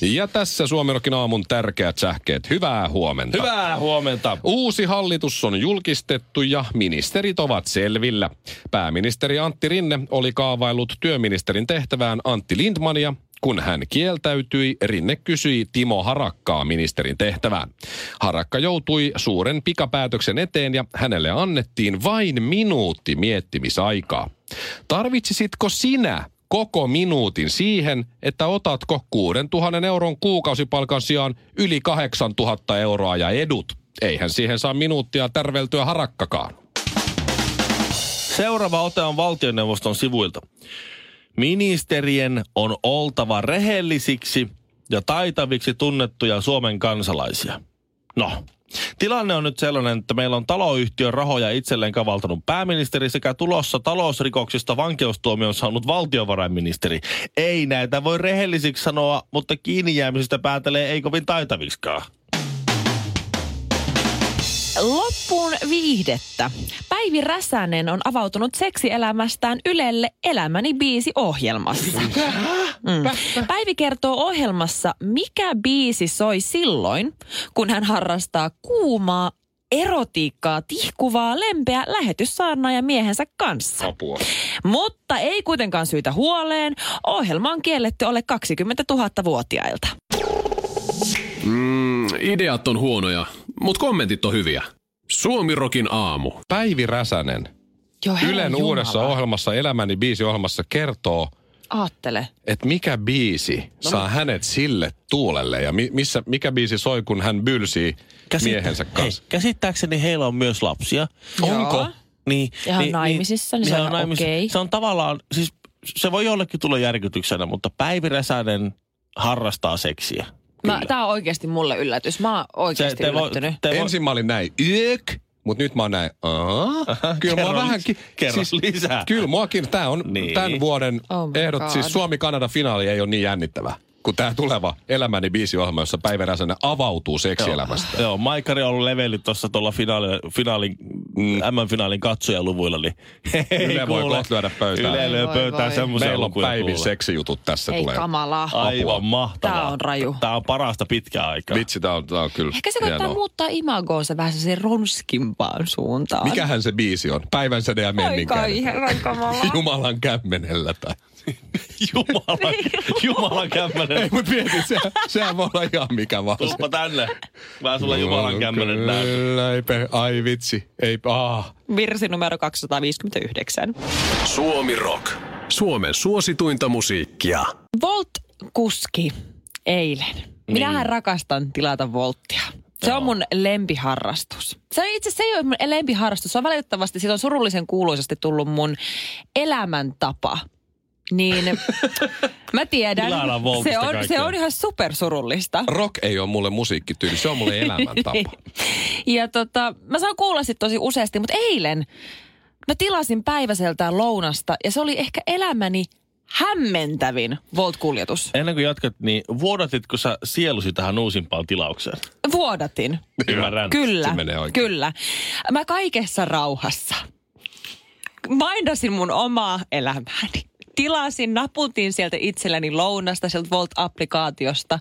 Ja tässä Suomirokin aamun tärkeät sähkeet. Hyvää huomenta. Hyvää huomenta. Uusi hallitus on julkistettu ja ministerit ovat selvillä. Pääministeri Antti Rinne oli kaavaillut työministerin tehtävään Antti Lindmania. Kun hän kieltäytyi, Rinne kysyi Timo Harakkaa ministerin tehtävään. Harakka joutui suuren pikapäätöksen eteen ja hänelle annettiin vain minuutti miettimisaikaa. Tarvitsisitko sinä koko minuutin siihen, että otatko 6000 euron kuukausipalkan sijaan yli 8000 euroa ja edut. Eihän siihen saa minuuttia tärveltyä harakkakaan. Seuraava ote on valtioneuvoston sivuilta. Ministerien on oltava rehellisiksi ja taitaviksi tunnettuja Suomen kansalaisia. No, Tilanne on nyt sellainen, että meillä on taloyhtiön rahoja itselleen kavaltanut pääministeri sekä tulossa talousrikoksista vankeustuomion saanut valtiovarainministeri. Ei näitä voi rehellisiksi sanoa, mutta kiinni jäämisestä päätelee ei kovin taitaviksikaan. Loppuun viihdettä. Päivi Räsänen on avautunut seksielämästään Ylelle Elämäni biisi ohjelmassa. Mm. Päivi kertoo ohjelmassa, mikä biisi soi silloin, kun hän harrastaa kuumaa erotiikkaa tihkuvaa lempeä lähetyssaarnaaja miehensä kanssa. Apua. Mutta ei kuitenkaan syytä huoleen. Ohjelma on kielletty alle 20 000-vuotiailta. Mm, ideat on huonoja, mutta kommentit on hyviä. Suomirokin aamu. Päivi Räsänen Joo, herran Ylen Jumala. uudessa ohjelmassa Elämäni biisi-ohjelmassa kertoo, Aattele. että mikä biisi saa hänet sille tuulelle ja mi- missä, mikä biisi soi, kun hän bylsii miehensä kanssa. Hei, käsittääkseni heillä on myös lapsia. Onko? Niin, Ja hän on naimisissa, niin se hän on naimisissa. okei. Se on tavallaan, siis se voi jollekin tulla järkytyksenä, mutta Päivi Räsänen harrastaa seksiä. Mä, tää on oikeasti mulle yllätys. Mä oon oikeasti te voi- yllättynyt. te voi- Ensin mä olin näin, yök, mutta nyt mä oon näin, Aa, kyllä mua Kerro vähänkin. lis- kerro lisää. Kyllä muakin, tää on Niin. tämän vuoden Oh ehdot, God. siis Suomi-Kanada-finaali ei ole niin jännittävä kuin tämä tuleva Elämäni biisi-ohjelma, jossa Päivi Räsänen avautuu seksielämästä. Joo, Maikari on ollut levellyt tuossa tuolla finaali, finaalin, mm. M-finaalin katsojaluvuilla, niin Yle voi kohta lyödä pöytään. Yle lyö pöytään semmoisia Meillä on Päivin kuule. seksijutut tässä Ei tulee. kamalaa. Aivan mahtavaa. Tää on raju. Tää on parasta pitkään aikaa. Vitsi, tää on, tää on kyllä Ehkä se koittaa hienoa. muuttaa imagoonsa vähän se ronskimpaan suuntaan. Mikähän se biisi on? Päivänsäde ja menninkään. kai, herran kamala. Jumalan kämmenellä tai... Jumala, Jumala kämmenen. Ei, mutta mieti, se, sehän voi olla ihan mikä vaan. Tuppa tänne. Mä sulle Jumalan kämmenen näytän. Kyllä, ei pe- ai vitsi. Ei, ah. Virsi numero 259. Suomi Rock. Suomen suosituinta musiikkia. Volt-kuski eilen. Minähän rakastan tilata Volttia. Se on mun lempiharrastus. Se on itse asiassa se ei ole mun lempiharrastus. Se on valitettavasti, siitä on surullisen kuuluisasti tullut mun elämäntapa. Niin mä tiedän, se on, se on ihan supersurullista. Rock ei ole mulle musiikkityyli, se on mulle elämäntapa. Ja tota, mä saan kuulla sit tosi useasti, mutta eilen mä tilasin päiväseltään lounasta ja se oli ehkä elämäni hämmentävin Volt-kuljetus. Ennen kuin jatkat, niin vuodatitko sä sielusi tähän uusimpaan tilaukseen? Vuodatin. Ymmärrän. Kyllä, Se menee oikein. kyllä. Mä kaikessa rauhassa maindasin mun omaa elämääni. Tilasin, naputin sieltä itselleni lounasta sieltä Volt-applikaatiosta.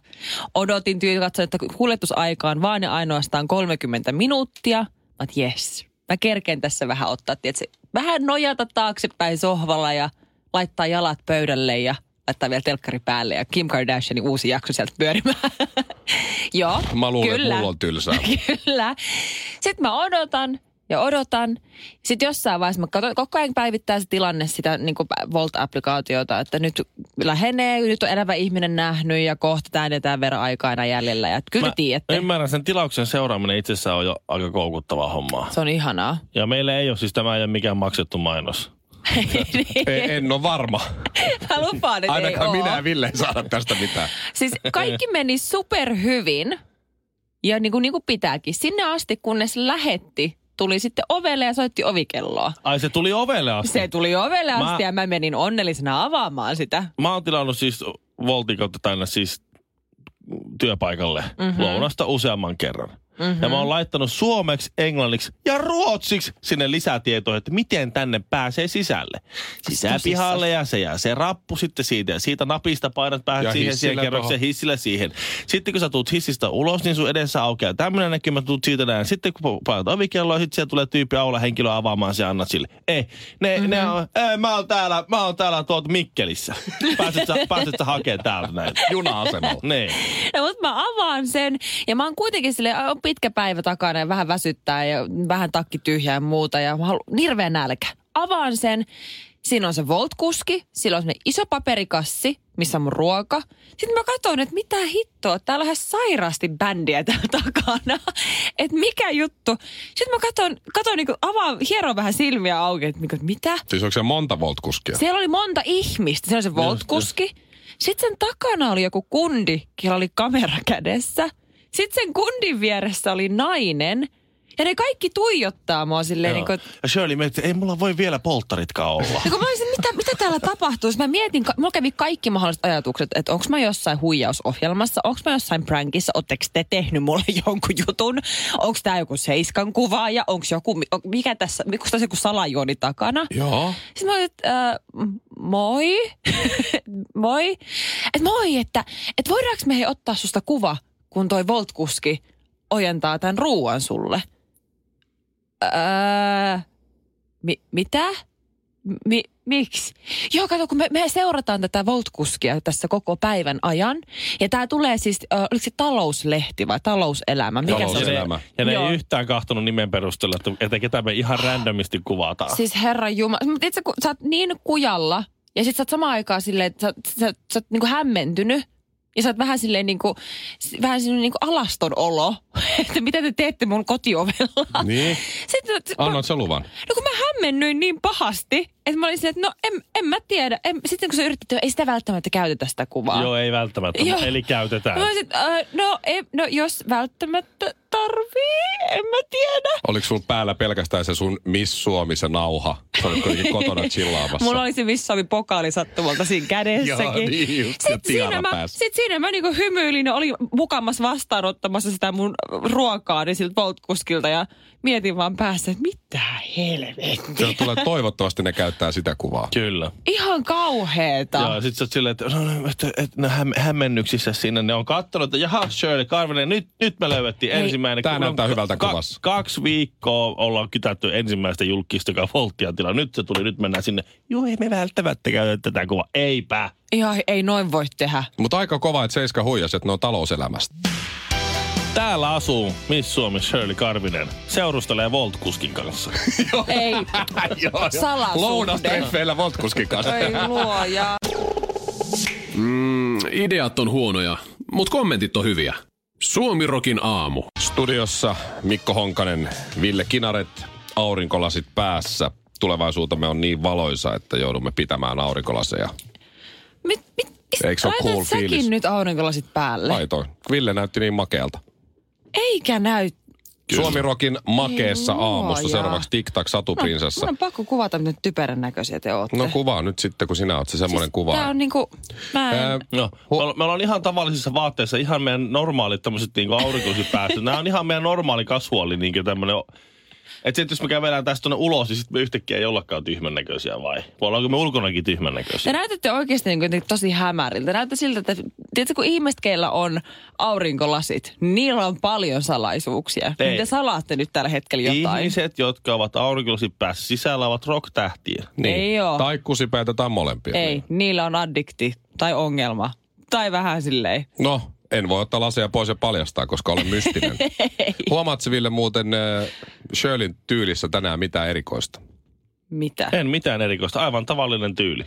Odotin tyyli, katsoin, että kuljetusaika on vaan ja ainoastaan 30 minuuttia. Mä yes, mä kerkeen tässä vähän ottaa, tiedätkö, vähän nojata taaksepäin sohvalla ja laittaa jalat pöydälle ja laittaa vielä telkkari päälle ja Kim Kardashianin uusi jakso sieltä pyörimään. Joo, Mä luulen, kyllä. että mulla on tylsää. Kyllä. Sitten mä odotan ja odotan. Sitten jossain vaiheessa mä katson, koko ajan päivittää se tilanne sitä niin kuin Volt-applikaatiota, että nyt lähenee, nyt on elävä ihminen nähnyt ja kohta täydetään verran aikaa enää jäljellä. Ja kyllä Mä te tiedätte, ymmärrän, sen tilauksen seuraaminen itsessään on jo aika koukuttavaa hommaa. se on ihanaa. Ja meillä ei ole siis tämä ei ole mikään maksettu mainos. En, en ole varma. Mä lupaan, että Ainakaan ei minä ja Ville ei saada tästä mitään. Siis kaikki meni super hyvin ja niin kuin, niin kuin pitääkin. Sinne asti, kunnes lähetti tuli sitten ovelle ja soitti ovikelloa. Ai se tuli ovelle asti. Se tuli ovelle asti Mä- ja mä menin onnellisena avaamaan sitä. Mä oon tilannut siis Voltin kautta tänne siis työpaikalle mm-hmm. lounasta useamman kerran. Mm-hmm. Ja mä oon laittanut suomeksi, englanniksi ja ruotsiksi sinne lisätietoja, että miten tänne pääsee sisälle. Sisäpihalle ja se ja se rappu sitten siitä ja siitä napista painat päähän Ja siihen, siihen kerrokseen, hissillä siihen. Sitten kun sä tuut hissistä ulos, niin sun edessä aukeaa tämmöinen näkymä, tuut siitä näin. Sitten kun painat ovikelloa, sitten siellä tulee tyyppi aula henkilö avaamaan, se annat sille. Ei, ne, mm-hmm. ne on, ei, mä oon täällä, mä oon täällä tuolta Mikkelissä. Pääset sä, pääset sä hakemaan täältä näitä. Juna-asemalla. Niin. No, mutta mä avaan sen ja mä oon kuitenkin sille pitkä päivä takana ja vähän väsyttää ja vähän takki tyhjää ja muuta ja mä haluan, hirveä nälkä. Avaan sen, siinä on se Volt-kuski, sillä on semmoinen iso paperikassi, missä on mun ruoka. Sitten mä katson, että mitä hittoa, täällä on ihan sairaasti bändiä täällä takana. että mikä juttu. Sitten mä katson, katson niin avaan, hieron vähän silmiä auki, että niinku, mitä? Siis onko se monta voltkuskia? Siellä oli monta ihmistä. Siellä oli se Volt-kuski. Sitten sen takana oli joku kundi, jolla oli kamera kädessä. Sitten sen kundin vieressä oli nainen. Ja ne kaikki tuijottaa mua silleen, niin kuin, Ja Shirley mietti, ei mulla voi vielä polttaritkaan olla. ja kun mä olisin, mitä, mitä täällä tapahtuu? Mä mietin, mulla kävi kaikki mahdolliset ajatukset, että onko mä jossain huijausohjelmassa, onko mä jossain prankissa, ootteko te tehnyt mulle jonkun jutun, onko tää joku seiskan kuvaaja, onko joku, mikä tässä, onko tässä joku salajuoni takana? Joo. Sitten mä olin, että äh, moi, moi, että moi, että, että voidaanko me hei ottaa susta kuva, kun toi Volt-kuski ojentaa tämän ruuan sulle? Öö, mi, mitä? Mi, miksi? Joo, kato, kun me, me seurataan tätä Volt-kuskia tässä koko päivän ajan. Ja tämä tulee siis, äh, oliko se talouslehti vai talouselämä? Mikä se? Talouselämä. Elämä. ja ne Joo. ei yhtään kahtonut nimen perusteella, että, että ketä me ihan randomisti kuvataan. Siis herra Jumala. Mutta itse kun sä oot niin kujalla ja sit sä oot samaan aikaan silleen, että sä, sä, sä oot niinku hämmentynyt. Ja sä oot vähän silleen niinku, vähän silleen niinku alaston olo, että mitä te teette mun kotiovella. Niin. Sitten, Annoit sä luvan? no kun mä hämmennyin niin pahasti, että mä olin silleen, että no en, en mä tiedä. En, sitten kun sä yritit, että ei sitä välttämättä käytetä sitä kuvaa. Joo, ei välttämättä, Joo. Eli käytetään. Mä olisin, äh, no, ei, no jos välttämättä tarvii, en mä tiedä. Oliko sulla päällä pelkästään se sun Miss Suomi, se nauha? Olit kuitenkin kotona chillaamassa. Mulla oli se Vissavi pokaali sattumalta siinä kädessäkin. Joo, niin just, Sitten siinä, mä, sit siinä mä niinku hymyilin ja olin mukamassa vastaanottamassa sitä mun ruokaa niin siltä Volt-kuskilta ja mietin vaan päässä, että mitä helvettiä. Se tulee, toivottavasti ne käyttää sitä kuvaa. Kyllä. Ihan kauheeta. Joo, sit sä oot silleen, että, no, no, että, että ne häm, hämmennyksissä siinä ne on kattonut, että jaha Shirley Karvinen, nyt, nyt me löydettiin Ei. ensimmäinen. Tää kun näyttää hyvältä ka- kuvassa. Kaksi viikkoa ollaan kytätty ensimmäistä julkista, joka Tilaa. Nyt se tuli, nyt mennään sinne. Joo, ei me välttämättä käytetä tätä kuvaa. Eipä. Ihan ei noin voi tehdä. Mutta aika kova, että Seiska huijas, että ne on talouselämästä. Täällä asuu Miss Suomi Shirley Karvinen. Seurustelee Volt-kuskin kanssa. Ei. Salasuhde. Lounastreffeillä Voltkuskin kanssa. Ei luoja. Mm, ideat on huonoja, mutta kommentit on hyviä. Suomirokin aamu. Studiossa Mikko Honkanen, Ville Kinaret, aurinkolasit päässä. Tulevaisuutemme on niin valoisa, että joudumme pitämään aurinkolaseja. Mit, mit, Eikö se ole cool säkin fiilis? nyt aurinkolasit päälle? Laitoin. Ville näytti niin makealta. Eikä näy. Suomirokin makeessa Ei aamussa. luoja. Seuraavaksi TikTok Satuprinsessa. Mun on pakko kuvata, miten typerän näköisiä te ootte. No kuvaa nyt sitten, kun sinä oot se semmoinen kuva. Tää on niinku, mä en, Ää, No, me, olla- me ollaan ihan tavallisissa vaatteissa, ihan meidän normaalit tämmöiset niin aurinkoiset päästä. Nämä on ihan meidän normaali kasvuoli niin tämmöinen. Että sit jos me kävelään tästä tuonne ulos, niin sitten me yhtäkkiä ei ollakaan tyhmän näköisiä vai? Vai ollaanko me ulkonakin tyhmän Te näköisiä? näytätte oikeasti niin kuin tosi hämäriltä. Näyttää siltä, että tiedätkö, kun ihmiset, keillä on aurinkolasit, niin niillä on paljon salaisuuksia. Ei. Niin te salaatte nyt tällä hetkellä jotain. Ihmiset, jotka ovat aurinkolasit päässä sisällä, ovat rock-tähtiä. niin. Ei oo. Tai kusipäitä tai molempia. Ei, niillä on addikti tai ongelma. Tai vähän silleen. No, en voi ottaa laseja pois ja paljastaa, koska olen mystinen. Huomaatko Ville muuten äh, Shirleyn tyylissä tänään mitään erikoista? Mitä? En mitään erikoista, aivan tavallinen tyyli.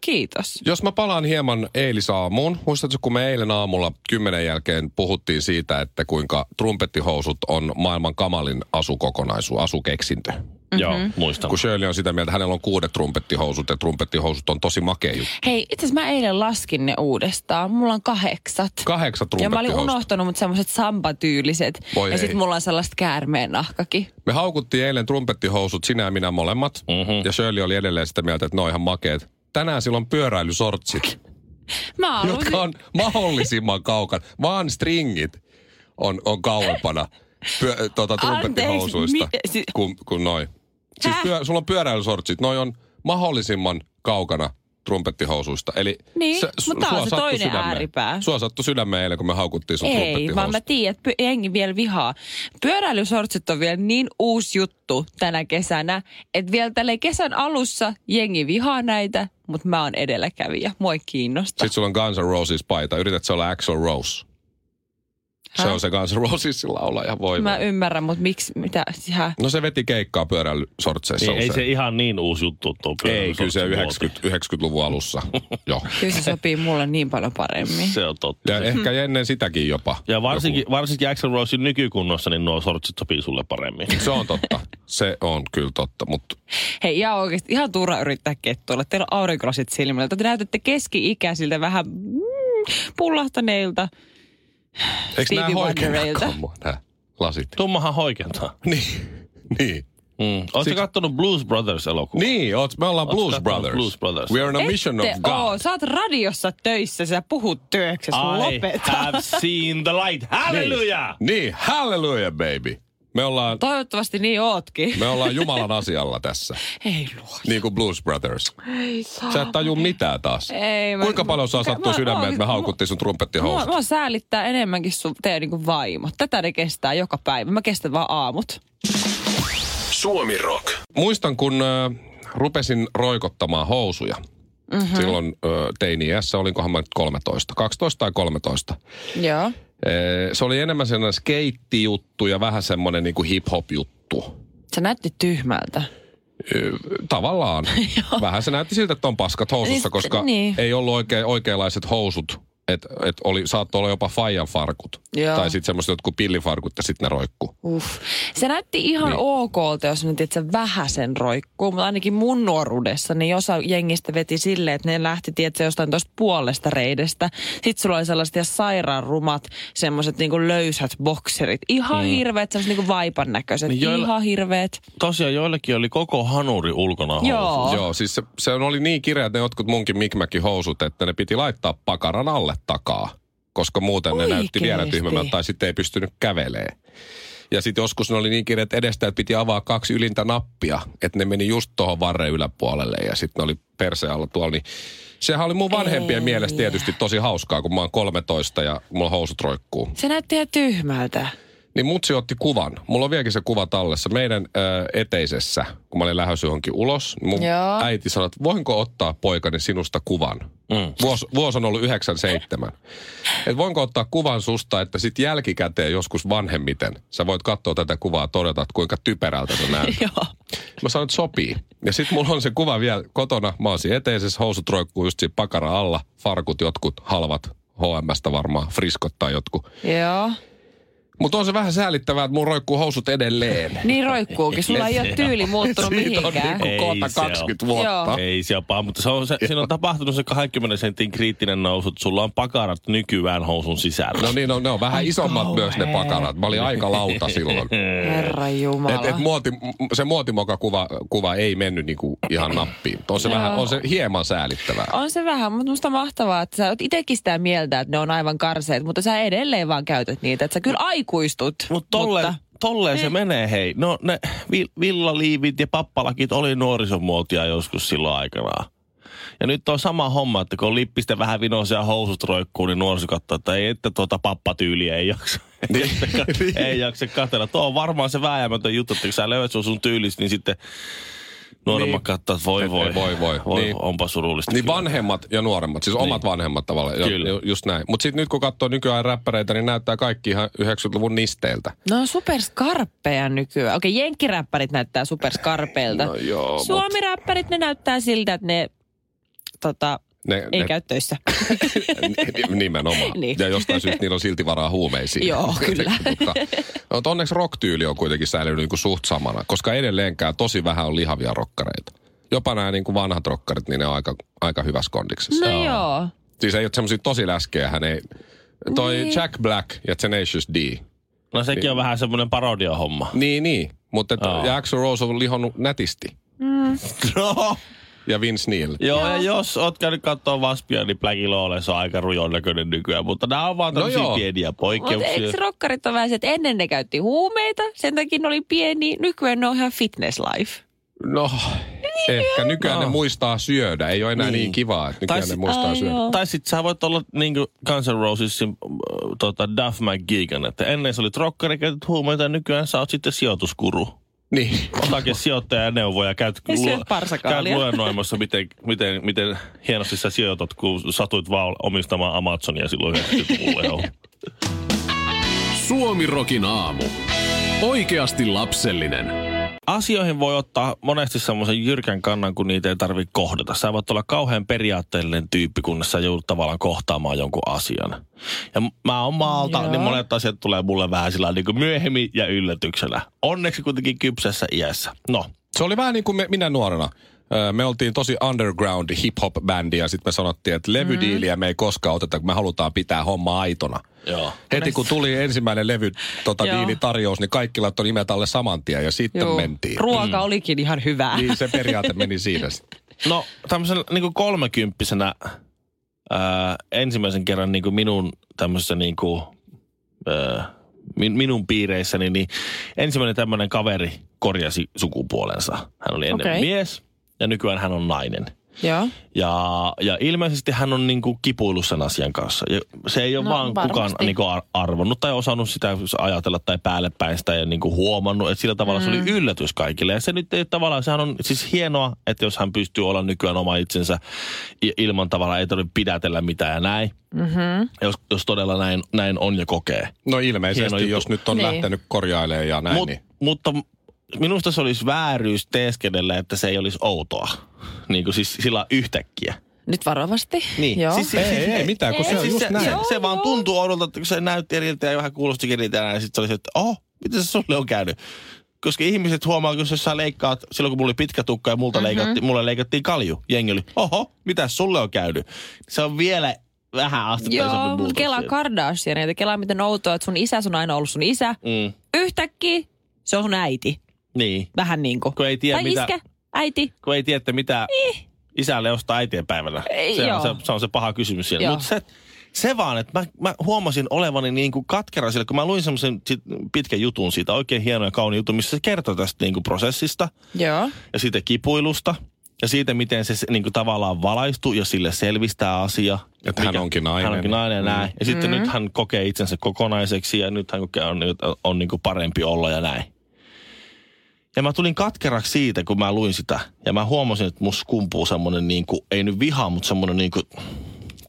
Kiitos. Jos mä palaan hieman eilisaamuun, muistatko kun me eilen aamulla kymmenen jälkeen puhuttiin siitä, että kuinka trumpettihousut on maailman kamalin asukokonaisuus, asukeksintö. Joo, muistan. Kun Shirley on sitä mieltä, että hänellä on kuudet trumpettihousut ja trumpettihousut on tosi makea juttu. Hei, itse asiassa mä eilen laskin ne uudestaan. Mulla on kahdeksat. Kahdeksan Ja mä olin trumpettihousut. unohtanut mut semmoset sambatyyliset. Voi ja sit ei. mulla on sellaista käärmeen nahkakin. Me haukuttiin eilen trumpettihousut, sinä ja minä molemmat. Mhm. Ja Shirley oli edelleen sitä mieltä, että ne on ihan makeet. Tänään silloin pyöräilysortsit, Mä halusin... jotka on mahdollisimman kaukana. Vaan stringit on, on kauempana pyö, tuota, trumpettihousuista Anteeksi, mi- si- kuin, kuin noin. Siis pyö, sulla on pyöräilysortsit, noi on mahdollisimman kaukana trumpettihosuista. Eli Niin, mutta tää on se toinen sydämeen. ääripää. Sua sattui sydämeen eilen, kun me haukuttiin sun Ei, vaan mä tiedän, että jengi vielä vihaa. Pyöräilysortsit on vielä niin uusi juttu tänä kesänä, että vielä tälle kesän alussa jengi vihaa näitä, mutta mä oon edelläkävijä. Mua ei kiinnosta. Sitten sulla on Guns N' Roses paita. Yrität se olla Axl Rose. Se Häh? on se Guns N' Rosesin laulaja. Voi Mä voi. ymmärrän, mutta miksi, mitä, sihän... No se veti keikkaa pyöräilysortseissa Niin, ei se ihan niin uusi juttu tuo Ei, kyllä se pyöräilysortsi 90, 90-luvun alussa. Joo. Kyllä se sopii mulle niin paljon paremmin. Se on totta. Ja ehkä ennen sitäkin jopa. Ja varsinkin, varsinkin Axel Rosein nykykunnossa, niin nuo sortsit sopii sulle paremmin. Joku. Se on totta. Se on kyllä totta, mutta Hei, ihan oikeasti, ihan turha yrittää kettuilla. Teillä on aurinkolasit silmillä. Te näytätte keski-ikäisiltä vähän mm, pullahtaneilta. Eikö nämä mua nämä lasit? Tummahan hoikentaa. Niin. niin. Mm. Oletko Siksi- kattonut Blues Brothers-elokuvaa? Niin, oot, me ollaan Blues Brothers. Blues Brothers? We are on a mission of Ette God. oo, sä oot radiossa töissä, sä puhut työksessä, I lopeta. have seen the light. Hallelujah! Niin, niin hallelujah baby. Me ollaan, Toivottavasti niin ootkin. me ollaan Jumalan asialla tässä. Ei luo. Niin kuin Blues Brothers. Ei Sä et taju mitään taas. Ei, mä- Kuinka paljon saa sattua sydämeen, että me haukuttiin sun Mua, trumpettihousut? mua säälittää enemmänkin sun teidän niinku vaimo. Tätä ne kestää joka päivä. Mä kestän vaan aamut. Suomi Rock. Muistan, kun äh, rupesin roikottamaan housuja. Mm-hmm. Silloin äh, teini-iässä, olinkohan mä nyt 13, 12 tai 13. Joo. Se oli enemmän sellainen skeittijuttu ja vähän semmoinen niin hip-hop-juttu. Se näytti tyhmältä. Tavallaan. vähän se näytti siltä, että on paskat housussa, Niin, koska niin. ei ollut oikein, oikeanlaiset housut. Että et oli, saattoi olla jopa faijan farkut. Joo. Tai sitten semmoiset jotkut pillifarkut ja sitten ne roikkuu. Uff. Se näytti ihan Niin. okolta, jos nyt itse vähäsen roikkuu, mutta ainakin mun nuoruudessa niin osa jengistä veti silleen, että ne lähti tietysti jostain tuosta puolesta reidestä. Sitten sulla oli sellaiset ihan sairaan rumat, semmoiset niinku löysät bokserit. Ihan mm. hirveet, semmoiset niinku vaipan näköiset. Niin joilla- Ihan hirveet. Tosiaan joillekin oli koko hanuri ulkona. Joo. Joo, siis se, se oli niin kireät ne jotkut munkin Mikmäkin housut, että ne piti laittaa pakaran alle takaa. Koska muuten ne näytti vielä Oikeesti? tyhmemmältä tai sitten ei pystynyt kävelee. Ja sitten joskus ne oli niin kireät edestä, että piti avaa kaksi ylintä nappia, että ne meni just tuohon varren yläpuolelle ja sitten ne oli perseen alla tuolla. Niin sehän oli mun vanhempien Ei. mielestä tietysti tosi hauskaa, kun mä oon 13 ja mulla housut roikkuu. Se näytti ihan tyhmältä. Niin mutsi otti kuvan. Mulla on vieläkin se kuva tallessa. Meidän ö, eteisessä, kun mä olin lähdössä johonkin ulos, niin mun Joo. äiti sanoi, että voinko ottaa poikani sinusta kuvan? Mm. Vuosi, vuosi on ollut 97. Et voinko ottaa kuvan susta, että sit jälkikäteen joskus vanhemmiten sä voit katsoa tätä kuvaa ja todeta, että kuinka typerältä se näyttää. Joo. Mä sanoin, että sopii. Ja sitten mulla on se kuva vielä kotona. Mä oon siinä eteisessä, housut roikkuu just siinä pakara alla. Farkut jotkut halvat HMstä varmaan, friskot tai jotkut. Joo. Mutta on se vähän säälittävää, että mun roikkuu housut edelleen. Niin roikkuukin. Sulla ei ole tyyli muuttunut Siitä on mihinkään. niinku Ei kohta se oo. 20 vuotta. Joo. Ei se ole paha, mutta se on se, siinä on tapahtunut se 20 sentin kriittinen nousu, että sulla on pakarat nykyään housun sisällä. No niin, no, ne on vähän Ai isommat kauhea. myös ne pakarat. Mä olin aika lauta silloin. Herra Jumala. Et, et muoti, se muotimoka-kuva kuva ei mennyt niinku ihan nappiin. On se, Joo. vähän, on se hieman säälittävää. On se vähän, mutta musta mahtavaa, että sä oot itekin sitä mieltä, että ne on aivan karseet, mutta sä edelleen vaan käytät niitä. Että sä kyllä aikuistut. Mut tolleen, mutta- tolleen se Eh. menee, hei. No ne vi- villaliivit ja pappalakit oli nuorisomuotia joskus silloin aikanaan. Ja nyt on sama homma, että kun on lippistä vähän vinoisia ja housut roikkuu, niin nuoriso katsoo, että ei, että tuota pappatyyliä ei jaksa. Niin. ei jaksa katsella. Tuo on varmaan se vääjäämätön juttu, että kun sä löydät sun, sun tyylis, niin sitten nuoremmat Niin. katsoo, että voi voi. voi, voi. voi Niin. Onpa surullista. Niin kyllä. vanhemmat ja nuoremmat, siis omat vanhemmat tavallaan, Kyllä. ju- just näin. Mutta sitten nyt kun katsoo nykyään räppäreitä, niin näyttää kaikki ihan 90-luvun nisteiltä. Ne on superskarppeja nykyään. Okei, jenkkiräppärit näyttää superskarpeilta. No joo, mut- Suomiräppärit, ne näyttää siltä, että ne tota, Ne, Ei ne, käy töissä. Nimenomaan. Niin. Ja jostain syystä niillä on silti varaa huumeisiin. Joo, kyllä. mutta, mutta onneksi rock-tyyli on kuitenkin säilynyt niin kuin suht samana, koska edelleenkään tosi vähän on lihavia rokkareita. Jopa nämä niin kuin vanhat rokkarit, niin ne on aika, aika hyvässä kondiksessa. No joo. Siis ei ole semmoisia tosi läskejä, hän ei... Toi Niin. Jack Black ja Tenacious D. No sekin on vähän semmoinen parodia-homma. Niin, niin. Mutta Joo. ja Axl Rose on lihonnut nätisti. No. Ja Vince Neil. Joo, ja jos oot käynyt katsoa Vaspia, niin Black Lawless on aika rujon näköinen nykyään. Mutta nämä on vaan No tämmöisiä joo. pieniä Mutta poikkeuksia. eikö rokkarit ole vähän se, että ennen ne käytti huumeita, sen takia ne oli pieni, nykyään ne on ihan fitness life. No, ehkä nykyään No. ne muistaa syödä. Ei ole enää niin, Niin. niin kivaa, että nykyään Tai ne muistaa Ai syödä. joo. Tai sit sä voit olla niinku Guns N' Rosesin äh, tota Duff McGeegan, että ennen sä olit rockeri, käytit huumeita ja nykyään sä oot sitten sijoituskuru. Niin. Otakin sijoittajan neuvoja, käyt, Ja syöt käyt luennoimassa, miten, miten, miten hienosti sä sijoitat, kun satuit vaan omistamaan Amazonia silloin 90-luvulla. joo. Suomirokin aamu. Oikeasti lapsellinen. Asioihin voi ottaa monesti semmoisen jyrkän kannan, kun niitä ei tarvitse kohdata. Sä voit olla kauhean periaatteellinen tyyppi, kunnes sä joudut tavallaan kohtaamaan jonkun asian. Ja mä oon maalta, Joo. niin monet asiat tulee mulle vähän sillä niin kuin myöhemmin ja yllätyksenä. Onneksi kuitenkin kypsessä iässä. No, Se oli vähän niin kuin me, minä nuorena. Me oltiin tosi underground hip-hop-bändi ja sitten me sanottiin, että levydiiliä me ei koskaan oteta, kun me halutaan pitää homma aitona. joo. Heti kun tuli ensimmäinen levy tota, diilitarjous, niin kaikki laittoi nimet alle saman tien ja sitten Joo. mentiin. Ruoka mm. olikin ihan hyvää. Niin se periaate meni siinä. No tämmöisen niin kuin kolmekymppisenä ää, ensimmäisen kerran niin kuin minun tämmöisessä niin kuin, ää, min, minun piireissäni, niin ensimmäinen tämmöinen kaveri korjasi sukupuolensa. Hän oli ennen Okei. mies ja nykyään hän on nainen. Joo. Ja, ja ilmeisesti hän on niin kuin kipuillut sen asian kanssa. Ja se ei ole No, vaan kukaan varmasti. niin kuin ar- arvonnut tai osannut sitä ajatella tai päälle päin sitä ja niin kuin huomannut. Että sillä tavalla mm. se oli yllätys kaikille. Ja se nyt ei tavallaan, sehän on siis hienoa, että jos hän pystyy olla nykyään oma itsensä ilman tavalla, ei tarvitse pidätellä mitään ja näin. Mm-hmm. Jos, jos todella näin, näin on ja kokee. No Hieno ilmeisesti, juttu. jos nyt on Niin. lähtenyt korjailemaan ja näin, Mut, niin... Mutta minusta se olisi vääryys teeskennellä, että se ei olisi outoa. Niin kuin siis sillä yhtäkkiä. Nyt varovasti. Niin. Joo. Siis, Ei, ei, ei mitään, kun Ei, se on siis just se, näin. se, Joo, se vaan joo. tuntuu oudolta, että kun se näytti eriltä ja vähän kuulosti eriltä ja sitten se oli se, että oh, miten se sulle on käynyt? Koska ihmiset huomaa, kun sä leikkaat, silloin kun mulla oli pitkä tukka ja multa Mhm. mm-hmm. leikattiin, mulle leikattiin kalju. Jengi oli, oho, mitä sulle on käynyt? Se on vielä vähän astetta Joo, muutos mutta Kela siinä. Kardashian, Kela miten outoa, että sun isä on aina ollut sun isä. mm, Yhtäkkiä se on sun äiti. Niin, Vähän niin kuin. kun ei tiedä Tai mitä, iskä, äiti. kun ei tiedä, että mitä isälle ostaa äitien päivänä. Ei, Se on joo. se, se on se paha kysymys siellä. Mutta se, se vaan, että mä, mä huomasin olevani niin kuin katkera sillä, kun mä luin semmoisen pitkän jutun siitä, oikein hieno ja kauni jutun, missä se kertoo tästä niin kuin prosessista Joo. ja siitä kipuilusta ja siitä, miten se niin kuin tavallaan valaistuu ja sille selvistää asia. Että hän onkin nainen. Hän onkin nainen ja näin. Ja sitten nyt hän kokee itsensä kokonaiseksi ja nyt hän on, on, on niin kuin parempi olla ja näin. Ja mä tulin katkeraksi siitä, kun mä luin sitä. Ja mä huomasin, että musta kumpuu semmonen niin kuin, ei nyt viha, mutta semmonen niin kuin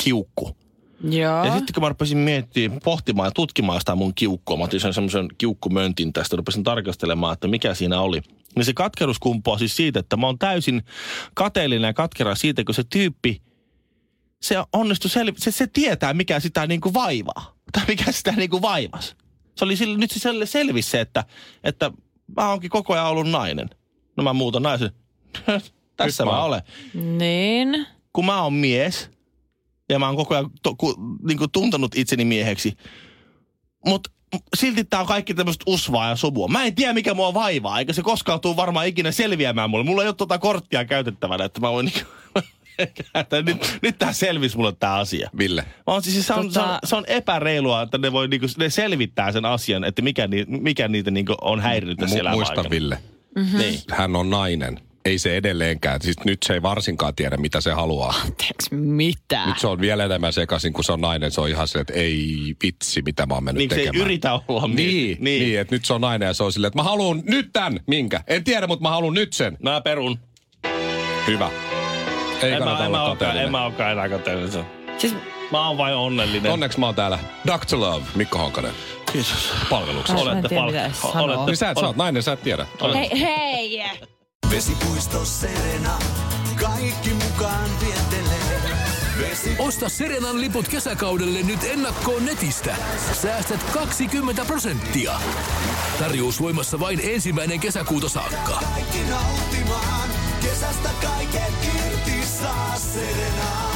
kiukku. Joo. Ja sitten kun mä rupesin miettimään, pohtimaan ja tutkimaan sitä mun kiukkua, mä otin sen semmoisen kiukkumöntin tästä, rupesin tarkastelemaan, että mikä siinä oli. Niin se katkerus kumpuaa siis siitä, että mä oon täysin kateellinen ja katkera siitä, kun se tyyppi, se onnistui sel- se, se tietää, mikä sitä niinku vaivaa. Tai mikä sitä niinku vaivas. Se oli sille, nyt se sel- selvisi se, että, että mä oonkin koko ajan ollut nainen. No mä muutan naisen. Tässä mä mä- olen Niin. kun mä oon mies ja mä oon koko ajan to, ku, niin kuin tuntenut itseni mieheksi, mutta silti tää on kaikki tämmöistä usvaa ja sumua. Mä en tiedä, mikä mua vaivaa, eikä se koskaan tuu varmaan ikinä selviämään mulle. Mulla ei ole tota korttia käytettävänä, että mä voin niinku, että nyt, nyt tää selvisi mulle tää asia. Ville. Mä oon siis, se, on, se, on, Tota- se on epäreilua, että ne voi niinku, ne selvittää sen asian, että mikä, ni, mikä niitä niinku on häirinyt Mu- elämän muista aikana. Ville. Mhm. Niin. Hän on nainen. Ei se edelleenkään. Siis nyt se ei varsinkaan tiedä, mitä se haluaa. Anteeksi, mitä? Nyt se on vielä enemmän sekaisin, kun se on nainen. Se on ihan se, että ei vitsi, mitä mä oon mennyt Niin se ei tekemään. yritä olla mies. Niin, niin. niin, että nyt se on nainen ja se on silleen, että mä haluan nyt tän. Minkä? En tiedä, mutta mä haluan nyt sen. Mä perun. Hyvä. Ei En mä, kannata mä olla kateellinen. en mä olekaan enää kateellinen. Siis, Mä oon vain onnellinen. Onneksi mä oon täällä. Dr. Love, Mikko Honkanen. Kiitos. Palveluksessa. Mä Olette tiedä, pal- mitä edes sanoa. olette, Niin sä et, sä oot nainen, sä et tiedä. hei, hei! Vesipuisto Serena, kaikki mukaan viettelee. Vesi Osta Serenan liput kesäkaudelle nyt ennakkoon netistä. Säästät 20 prosenttia. Tarjous voimassa vain ensimmäinen kesäkuuta saakka. kaikki nauttimaan. Kesästä kaiken irti saa Serena.